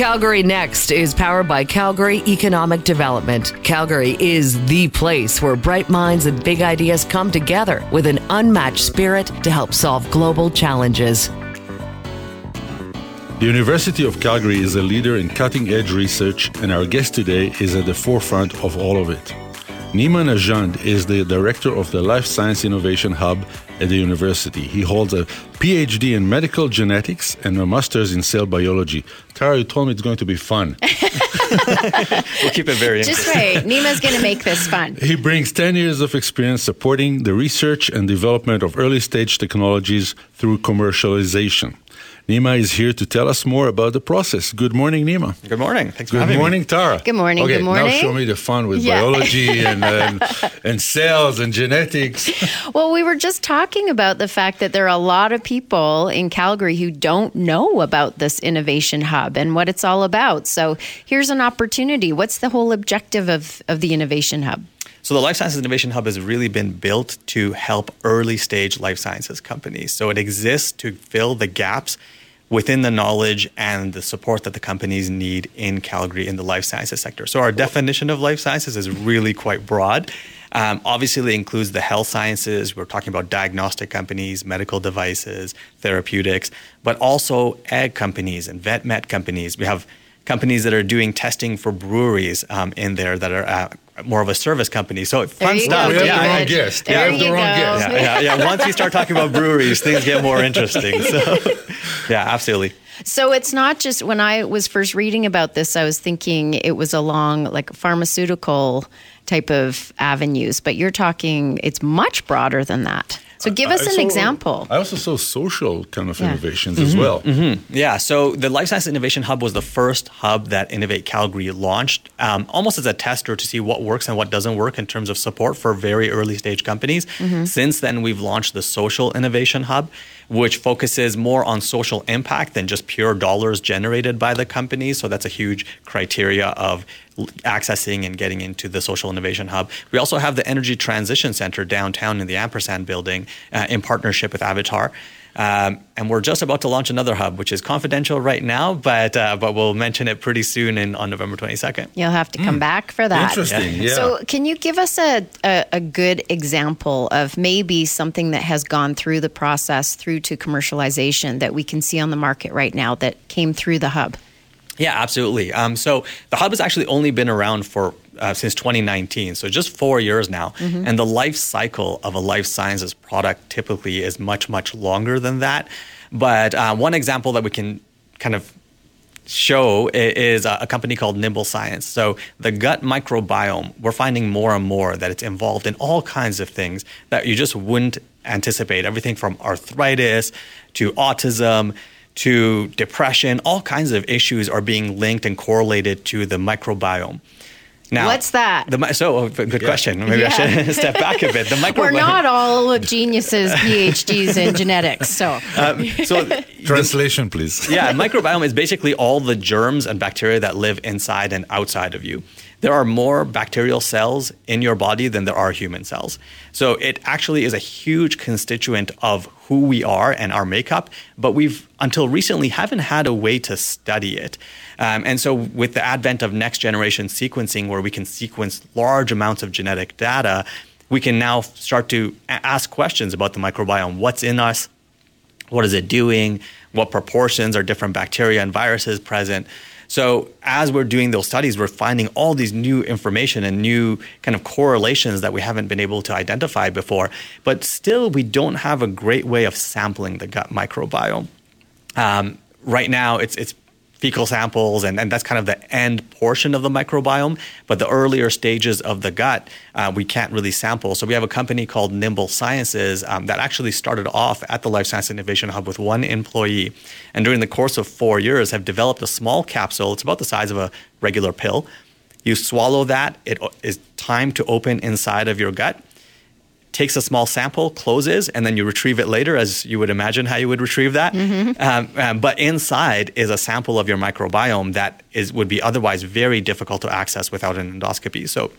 Calgary Next is powered by Calgary Economic Development. Calgary is the place where bright minds and big ideas come together with an unmatched spirit to help solve global challenges. The University of Calgary is a leader in cutting edge research, and our guest today is at the forefront of all of it. Nima Najand is the director of the Life Science Innovation Hub at the university. He holds a PhD in medical genetics and a master's in cell biology. Tara, you told me it's going to be fun. we'll keep it very Just right. Nima's going to make this fun. He brings 10 years of experience supporting the research and development of early stage technologies through commercialization. Nima is here to tell us more about the process. Good morning, Nima. Good morning. Thanks good for having me. Good morning, me. Tara. Good morning. Okay, good morning. Now show me the fun with Yeah. biology and, and and cells and genetics. Well, we were just talking about the fact that there are a lot of people in Calgary who don't know about this innovation hub and what it's all about. So here's an opportunity. What's the whole objective of, of the innovation hub? So the Life Sciences Innovation Hub has really been built to help early stage life sciences companies. So it exists to fill the gaps within the knowledge and the support that the companies need in Calgary in the life sciences sector. So our definition of life sciences is really quite broad. Um, obviously, it includes the health sciences. We're talking about diagnostic companies, medical devices, therapeutics, but also ag companies and vet med companies. We have companies that are doing testing for breweries um, in there that are uh, more of a service company. So fun you stuff. go, we have Yeah. the wrong guest. We There have the you wrong go. guest. Yeah, yeah, yeah. Once we start talking about breweries, things get more interesting. So, yeah, absolutely. So it's not just when I was first reading about this, I was thinking it was along like pharmaceutical type of avenues, but you're talking it's much broader than that. So give us I an saw- example. I also saw social kind of Yeah. innovations Mm-hmm. as well. Yeah, so the Life Science Innovation Hub was the first hub that Innovate Calgary launched, um, almost as a tester to see what works and what doesn't work in terms of support for very early stage companies. Since then, we've launched the Social Innovation Hub, which focuses more on social impact than just pure dollars generated by the companies. So that's a huge criteria of accessing and getting into the Social Innovation Hub. We also have the Energy Transition Center downtown in the Ampersand building uh, in partnership with Avatar. Um, and we're just about to launch another hub, which is confidential right now, but uh, but we'll mention it pretty soon in, on November 22nd. You'll have to come back for that. Interesting. Yeah. So, can you give us a, a, a good example of maybe something that has gone through the process through to commercialization that we can see on the market right now that came through the hub? Yeah, absolutely. Um, so the hub has actually only been around for uh, since 2019, so just four years now. And the life cycle of a life sciences product typically is much much longer than that. But uh, one example that we can kind of show is a company called Nimble Science. So the gut microbiome, we're finding more and more that it's involved in all kinds of things that you just wouldn't anticipate. Everything from arthritis to autism to depression, all kinds of issues are being linked and correlated to the microbiome. Now, What's that? The, so, oh, good question. Maybe Yeah. I should step back a bit. The microbiome. We're not all geniuses, PhDs in genetics. So, Um, so Translation, please. yeah, microbiome is basically all the germs and bacteria that live inside and outside of you. There are more bacterial cells in your body than there are human cells. So it actually is a huge constituent of who we are and our makeup, but we've until recently haven't had a way to study it. Um, and so with the advent of next generation sequencing where we can sequence large amounts of genetic data, we can now start to ask questions about the microbiome. What's in us? what is it doing what proportions are different bacteria and viruses present so as we're doing those studies we're finding all these new information and new kind of correlations that we haven't been able to identify before. But still we don't have a great way of sampling the gut microbiome. Um, right now it's it's fecal samples, and, and that's kind of the end portion of the microbiome. But the earlier stages of the gut, uh, we can't really sample. So we have a company called Nimble Sciences um, that actually started off at the Life Science Innovation Hub with one employee, and during the course of four years, have developed a small capsule. It's about the size of a regular pill. You swallow that; it is timed to open inside of your gut takes a small sample, closes, and then you retrieve it later, as you would imagine how you would retrieve that. Um, um, but inside is a sample of your microbiome that is would be otherwise very difficult to access without an endoscopy. So.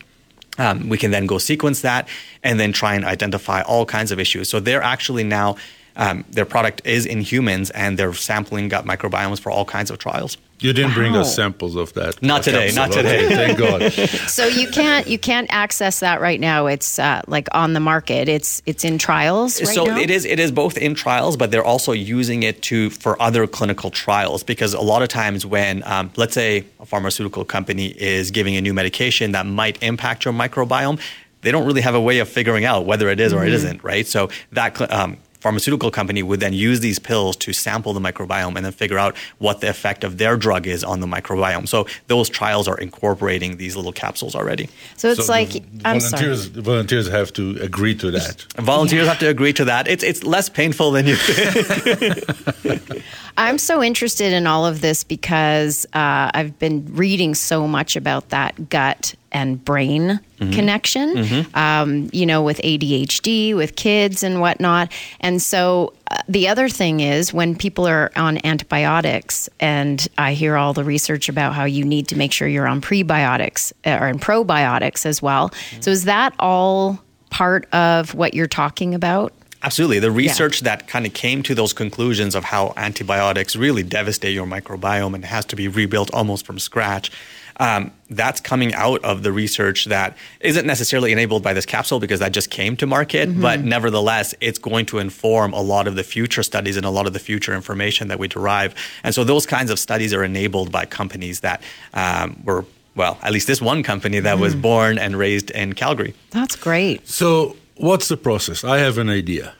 Um, we can then go sequence that and then try and identify all kinds of issues. So they're actually now um, their product is in humans and they're sampling gut microbiomes for all kinds of trials. You didn't bring us samples of that. Not today, capsule. not today. Okay, thank God. So you can't you can't access that right now. It's uh, like on the market. It's it's in trials right so now. it is it is both in trials, but they're also using it to for other clinical trials because a lot of times when um, let's say a pharmaceutical company is giving a new medication that might impact your microbiome, they don't really have a way of figuring out whether it is or Mm-hmm. it isn't, right? So that um, pharmaceutical company would then use these pills to sample the microbiome and then figure out what the effect of their drug is on the microbiome. So those trials are incorporating these little capsules already. So it's So like I'm sorry. volunteers, volunteers have to agree to that. Volunteers have to agree to that. It's it's less painful than you think. I'm so interested in all of this because uh, I've been reading so much about that gut and brain connection, Um, you know, with ADHD, with kids and whatnot. And so uh, the other thing is when people are on antibiotics, and I hear all the research about how you need to make sure you're on prebiotics uh, or in probiotics as well. So is that all part of what you're talking about? Absolutely. The research that kind of came to those conclusions of how antibiotics really devastate your microbiome and has to be rebuilt almost from scratch. Um, that's coming out of the research that isn't necessarily enabled by this capsule because that just came to market, but nevertheless, it's going to inform a lot of the future studies and a lot of the future information that we derive. And so those kinds of studies are enabled by companies that um, were, well, at least this one company that was born and raised in Calgary. That's great. So, what's the process? I have an idea.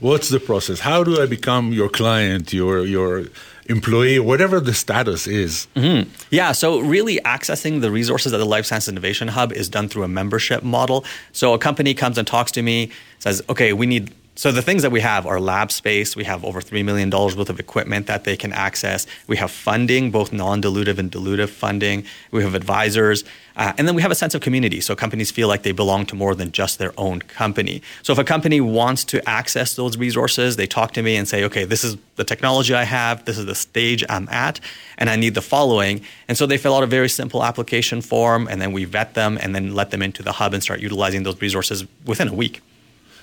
What's the process? How do I become your client, your your employee, whatever the status is? Mm-hmm. Yeah, so really accessing the resources at the Life Science Innovation Hub is done through a membership model. So a company comes and talks to me, says, okay, we need. So the things that we have are lab space. We have over $3 million worth of equipment that they can access. We have funding, both non-dilutive and dilutive funding. We have advisors. Uh, and then we have a sense of community. So companies feel like they belong to more than just their own company. So if a company wants to access those resources, they talk to me and say, okay, this is the technology I have, this is the stage I'm at, and I need the following. And so they fill out a very simple application form, and then we vet them and then let them into the hub and start utilizing those resources within a week.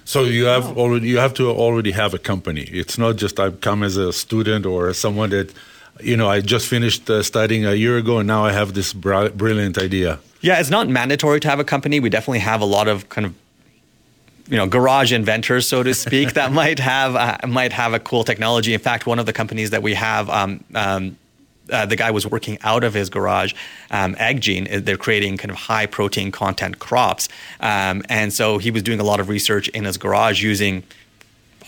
So you have already you have to already have a company. It's not just I come as a student or someone that you know I just finished uh, studying a year ago and now I have this bri- brilliant idea. Yeah, it's not mandatory to have a company. We definitely have a lot of kind of you know garage inventors, so to speak, that might have uh, might have a cool technology. In fact, one of the companies that we have. Um, um, uh, the guy was working out of his garage, um, Eggene. uh, They're creating kind of high protein content crops, um, and so he was doing a lot of research in his garage using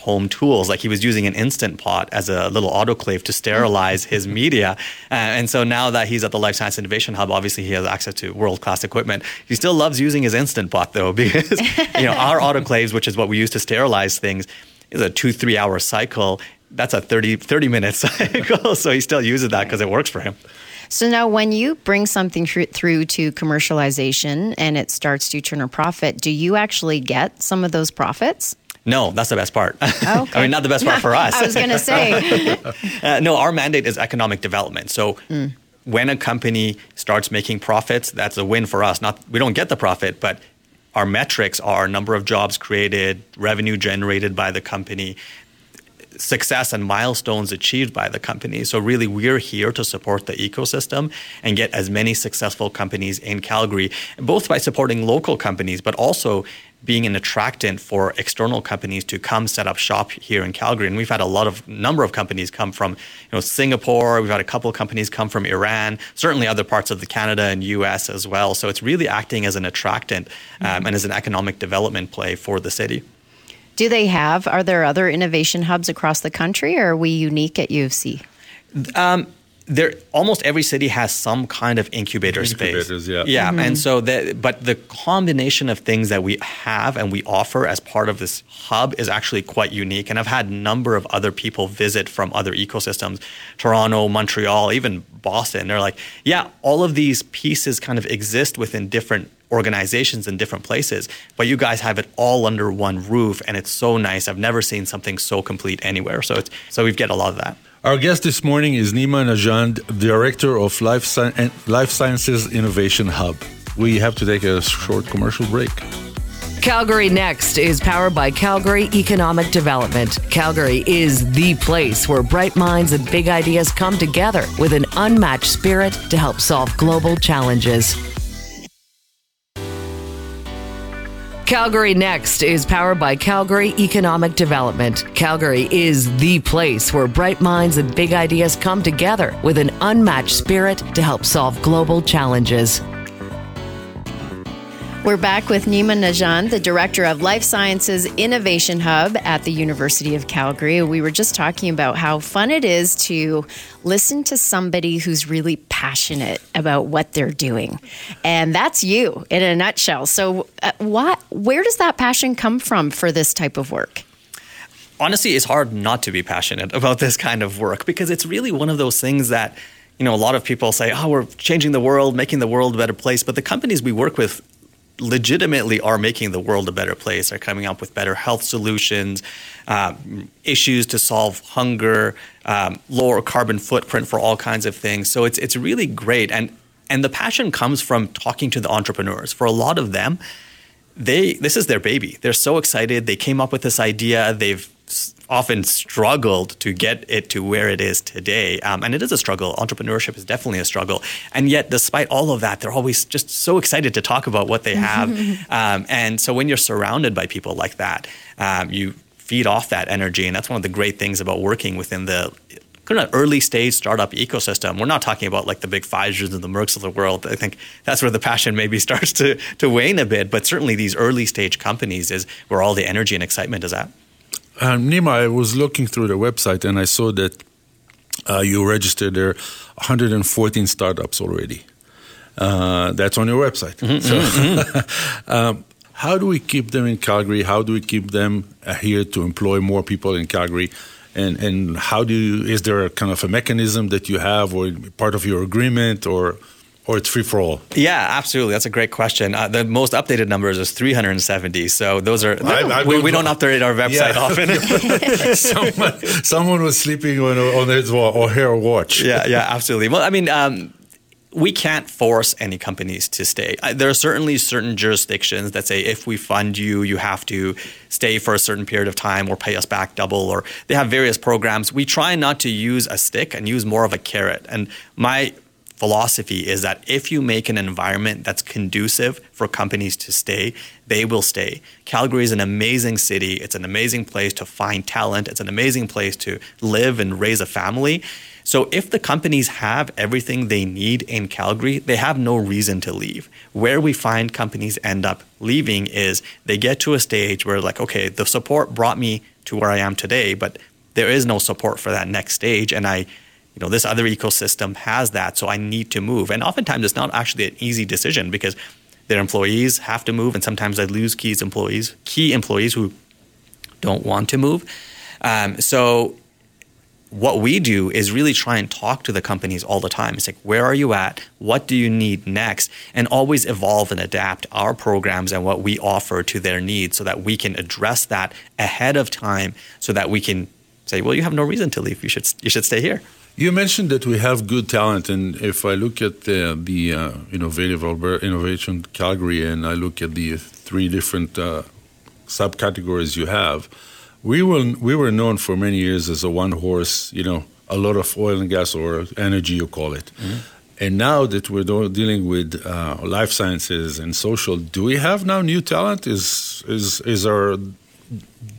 home tools. Like he was using an instant pot as a little autoclave to sterilize his media. Uh, and so now that he's at the Life Science Innovation Hub, obviously he has access to world class equipment. He still loves using his instant pot though, because you know our autoclaves, which is what we use to sterilize things, is a two three hour cycle. That's a 30, 30 minute cycle. So he still uses that because it works for him. So now, when you bring something through to commercialization and it starts to turn a profit, do you actually get some of those profits? No, that's the best part. Okay. I mean, not the best part for us. I was going to say, Uh, no, our mandate is economic development. So Hmm. when a company starts making profits, that's a win for us. Not we don't get the profit, but our metrics are number of jobs created, revenue generated by the company, success and milestones achieved by the company. So really we're here to support the ecosystem and get as many successful companies in Calgary, both by supporting local companies but also being an attractant for external companies to come set up shop here in Calgary. And we've had a lot of number of companies come from, you know, Singapore. We've had a couple of companies come from Iran, certainly other parts of the Canada and US as well. So it's really acting as an attractant um, and as an economic development play for the city. do they have, are there other innovation hubs across the country or are we unique at U of C? There almost every city has some kind of incubator space. Incubators, yeah. Yeah, and mm-hmm. so that but the combination of things that we have and we offer as part of this hub is actually quite unique. And I've had a number of other people visit from other ecosystems, Toronto, Montreal, even Boston. They're like, yeah, all of these pieces kind of exist within different organizations in different places, but you guys have it all under one roof and it's so nice. I've never seen something so complete anywhere. So it's so we've get a lot of that. Our guest this morning is Nima Najand, Director of Life, Sci- Life Sciences Innovation Hub. We have to take a short commercial break. Calgary Next is powered by Calgary Economic Development. Calgary is the place where bright minds and big ideas come together with an unmatched spirit to help solve global challenges. Calgary Next is powered by Calgary Economic Development. Calgary is the place where bright minds and big ideas come together with an unmatched spirit to help solve global challenges. We're back with Nima Najand, the Director of Life Sciences Innovation Hub at the University of Calgary. We were just talking about how fun it is to listen to somebody who's really passionate about what they're doing. And that's you in a nutshell. So, uh, what, where does that passion come from for this type of work? Honestly, it's hard not to be passionate about this kind of work because it's really one of those things that you know, a lot of people say, oh, we're changing the world, making the world a better place. But the companies we work with legitimately are making the world a better place. Are coming up with better health solutions, um, issues to solve hunger, um, lower carbon footprint for all kinds of things. So it's it's really great, and and the passion comes from talking to the entrepreneurs. For a lot of them, they this is their baby. They're so excited. They came up with this idea. They've often struggled to get it to where it is today. Um, and it is a struggle. Entrepreneurship is definitely a struggle. And yet, despite all of that, they're always just so excited to talk about what they have. um, and so, when you're surrounded by people like that, um, you feed off that energy. And that's one of the great things about working within the kind of early stage startup ecosystem. We're not talking about like the big Pfizer's and the Mercks of the world. I think that's where the passion maybe starts to, to wane a bit. But certainly these early stage companies is where all the energy and excitement is at. Um, Nima, I was looking through the website and I saw that uh, you registered there 114 startups already. Uh, that's on your website. Mm-hmm, so, mm-hmm. um, how do we keep them in Calgary? How do we keep them here to employ more people in Calgary? And and how do you, is there a kind of a mechanism that you have, or part of your agreement, or or it's free for all? Yeah, absolutely. That's a great question. Uh, the most updated numbers is 370. So those are I, I we, don't, we, don't update our website yeah. often. someone, someone was sleeping on on his or her watch. Yeah, yeah, absolutely. Well, I mean. Um, we can't force any companies to stay. Uh, there are certainly certain jurisdictions that say if we fund you, you have to stay for a certain period of time or pay us back double, or they have various programs. We try not to use a stick and use more of a carrot. And my philosophy is that if you make an environment that's conducive for companies to stay, they will stay. Calgary is an amazing city. It's an amazing place to find talent. It's an amazing place to live and raise a family. So if the companies have everything they need in Calgary, they have no reason to leave. Where we find companies end up leaving is they get to a stage where like, okay, the support brought me to where I am today, but there is no support for that next stage and I you know, this other ecosystem has that, so I need to move. And oftentimes it's not actually an easy decision because their employees have to move, and sometimes they lose key employees, key employees who don't want to move. Um, so what we do is really try and talk to the companies all the time. It's like, where are you at? What do you need next? And always evolve and adapt our programs and what we offer to their needs so that we can address that ahead of time so that we can say, well, you have no reason to leave. You should, you should stay here. You mentioned that we have good talent, and if I look at the, the uh, innovative innovation Calgary, and I look at the three different uh, subcategories you have, we were we were known for many years as a one horse, you know, a lot of oil and gas or energy, you call it. Mm-hmm. And now that we're dealing with uh, life sciences and social, do we have now new talent? Is is is our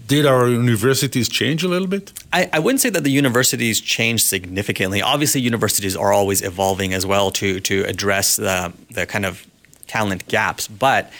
did our universities change a little bit? I, I, wouldn't say that the universities changed significantly. Obviously, universities are always evolving as well to to address the the kind of talent gaps. But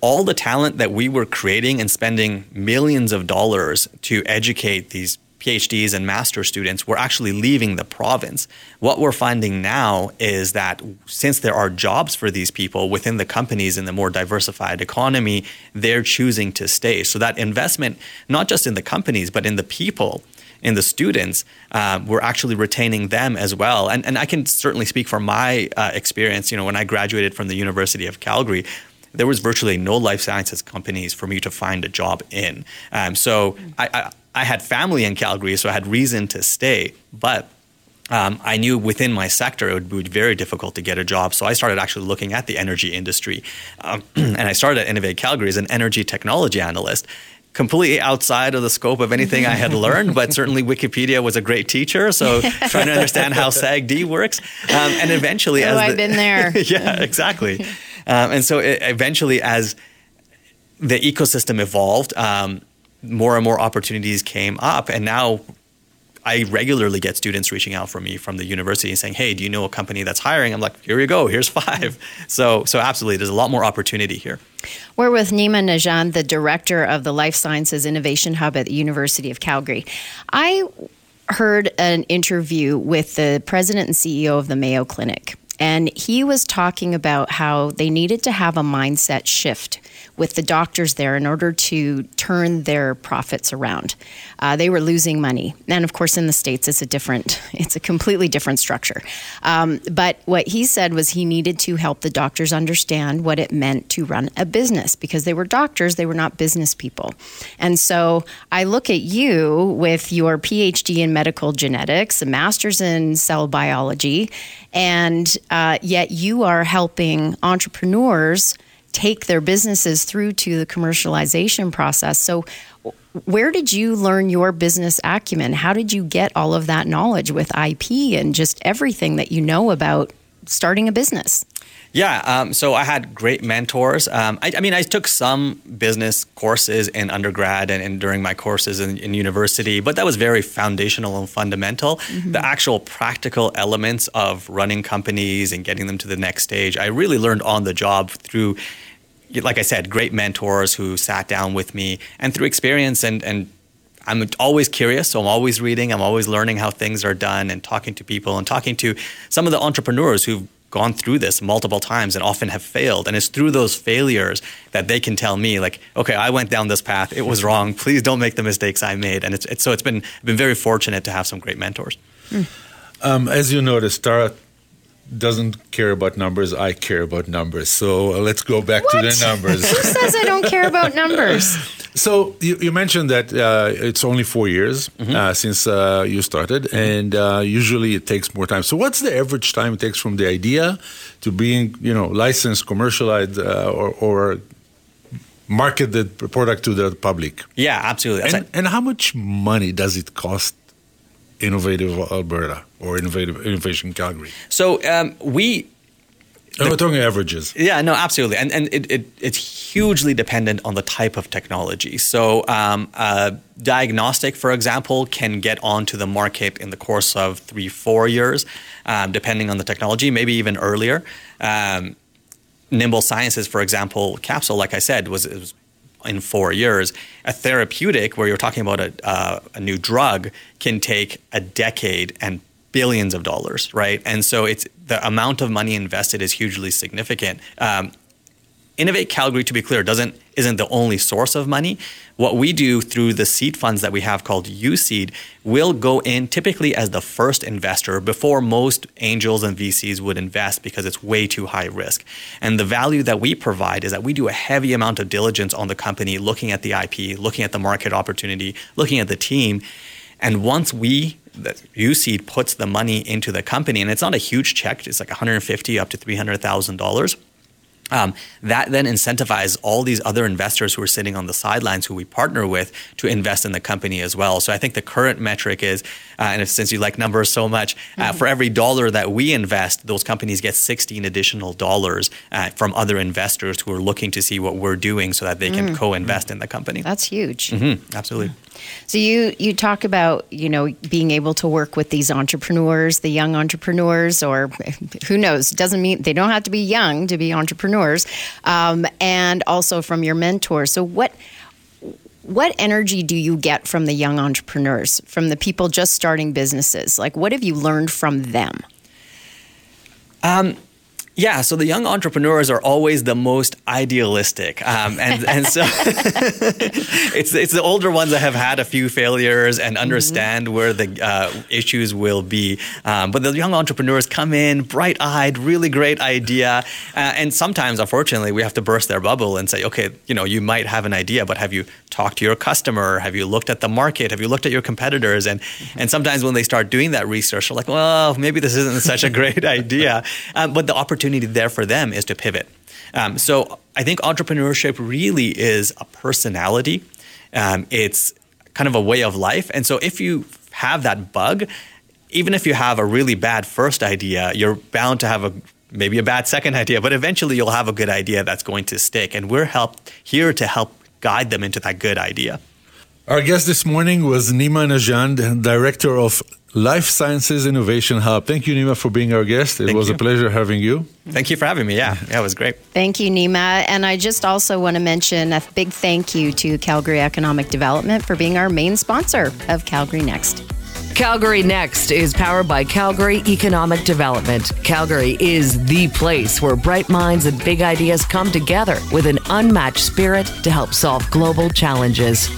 all the talent that we were creating and spending millions of dollars to educate these PhDs and master students were actually leaving the province. What we're finding now is that since there are jobs for these people within the companies in the more diversified economy, they're choosing to stay. So that investment, not just in the companies, but in the people, in the students, uh, we're actually retaining them as well. And, and I can certainly speak from my uh, experience. You know, when I graduated from the University of Calgary, there was virtually no life sciences companies for me to find a job in. Um, so I, I, had family in Calgary, so I had reason to stay. But um, I knew within my sector it would be very difficult to get a job. So I started actually looking at the energy industry. Um, and I started at Innovate Calgary as an energy technology analyst. Completely outside of the scope of anything I had learned, but certainly Wikipedia was a great teacher. So trying to understand how SAGD works, um, and eventually, oh, as I've the, been there. yeah, exactly. Um, and so it, eventually, as the ecosystem evolved, um, more and more opportunities came up, and now I regularly get students reaching out for me from the university and saying, "Hey, do you know a company that's hiring?" I'm like, "Here you go. Here's five. So, so absolutely, there's a lot more opportunity here. We're with Nima Najand, the director of the Life Sciences Innovation Hub at the University of Calgary. I heard an interview with the president and CEO of the Mayo Clinic, and he was talking about how they needed to have a mindset shift with the doctors there in order to turn their profits around. Uh, they were losing money, and of course, in the states, it's a different, it's a completely different structure. Um, but what he said was he needed to help the doctors understand what it meant to run a business because they were doctors, they were not business people. And so I look at you with your PhD in medical genetics, a master's in cell biology, and uh, yet you are helping entrepreneurs take their businesses through to the commercialization process. So, where did you learn your business acumen? How did you get all of that knowledge with IP and just everything that you know about starting a business? Yeah, um, so I had great mentors. Um, I, I, mean, I took some business courses in undergrad and, and during my courses in, in, university, but that was very foundational and fundamental. Mm-hmm. The actual practical elements of running companies and getting them to the next stage, I really learned on the job through like I said, great mentors who sat down with me and through experience and, and I'm always curious, so I'm always reading, I'm always learning how things are done and talking to people and talking to some of the entrepreneurs who've gone through this multiple times and often have failed. And it's through those failures that they can tell me, like, okay, I went down this path, it was wrong. Please don't make the mistakes I made. And it's, it's so it's been been very fortunate to have some great mentors. Mm. Um, as you noticed, Tara doesn't care about numbers. I care about numbers. So uh, let's go back what? to the numbers. Who says I don't care about numbers? So you, you mentioned that uh, it's only four years mm-hmm. uh, since uh, you started, mm-hmm. and uh, usually it takes more time. So what's the average time it takes from the idea to being, you know, licensed, commercialized, uh, or, or market the product to the public? Yeah, absolutely. And, and how much money does it cost Innovative Alberta or Innovative Innovation Calgary? So um, we. The, we're talking averages. Yeah, no, absolutely, and and it, it, it's hugely dependent on the type of technology. So, um, uh, diagnostic, for example, can get onto the market in the course of three, four years, um, depending on the technology, maybe even earlier. Um, Nimble Sciences, for example, capsule, like I said, was, was in four years. A therapeutic, where you're talking about a, uh, a new drug, can take a decade and billions of dollars, right? And so it's the amount of money invested is hugely significant. Um, Innovate Calgary, to be clear, doesn't isn't the only source of money. What we do through the seed funds that we have called UCeed, will go in typically as the first investor before most angels and VCs would invest because it's way too high risk. And the value that we provide is that we do a heavy amount of diligence on the company, looking at the IP, looking at the market opportunity, looking at the team. And once we UCeed puts the money into the company, and it's not a huge check, it's like 150 up to $300,000 um, that then incentivizes all these other investors who are sitting on the sidelines who we partner with to invest in the company as well. So I think the current metric is, uh, and if, since you like numbers so much, uh, mm-hmm. for every dollar that we invest, those companies get 16 additional dollars uh, from other investors who are looking to see what we're doing so that they can mm-hmm. co-invest in the company. That's huge. Mm-hmm. Absolutely. So you you talk about you know being able to work with these entrepreneurs, the young entrepreneurs, or who knows? Doesn't mean they don't have to be young to be entrepreneurs, um, and also from your mentors. So what what energy do you get from the young entrepreneurs, from the people just starting businesses? Like, what have you learned from them? Um, Yeah, so the young entrepreneurs are always the most idealistic, um, and and so it's it's the older ones that have had a few failures and mm-hmm. understand mm-hmm. where the uh, issues will be. Um, but the young entrepreneurs come in bright eyed, really great idea, uh, and sometimes, unfortunately, we have to burst their bubble and say, okay, you know, you might have an idea, but have you talked to your customer? Have you looked at the market? Have you looked at your competitors? And and sometimes when they start doing that research, they're like, well, maybe this isn't such a great idea. Um, but the opportunity there for them is to pivot. Um, so I think entrepreneurship really is a personality. Um, it's kind of a way of life. And so if you have that bug, even if you have a really bad first idea, you're bound to have a maybe a bad second idea, but eventually you'll have a good idea that's going to stick. And we're help, here to help guide them into that good idea. Our guest this morning was Nima Najand, Director of Life Sciences Innovation Hub. Thank you, Nima, for being our guest. It Thank was you. a pleasure having you. Thank you for having me. Yeah, yeah, was great. Thank you, Nima. And I just also want to mention a big thank you to Calgary Economic Development for being our main sponsor of Calgary Next. Calgary Next is powered by Calgary Economic Development. Calgary is the place where bright minds and big ideas come together with an unmatched spirit to help solve global challenges.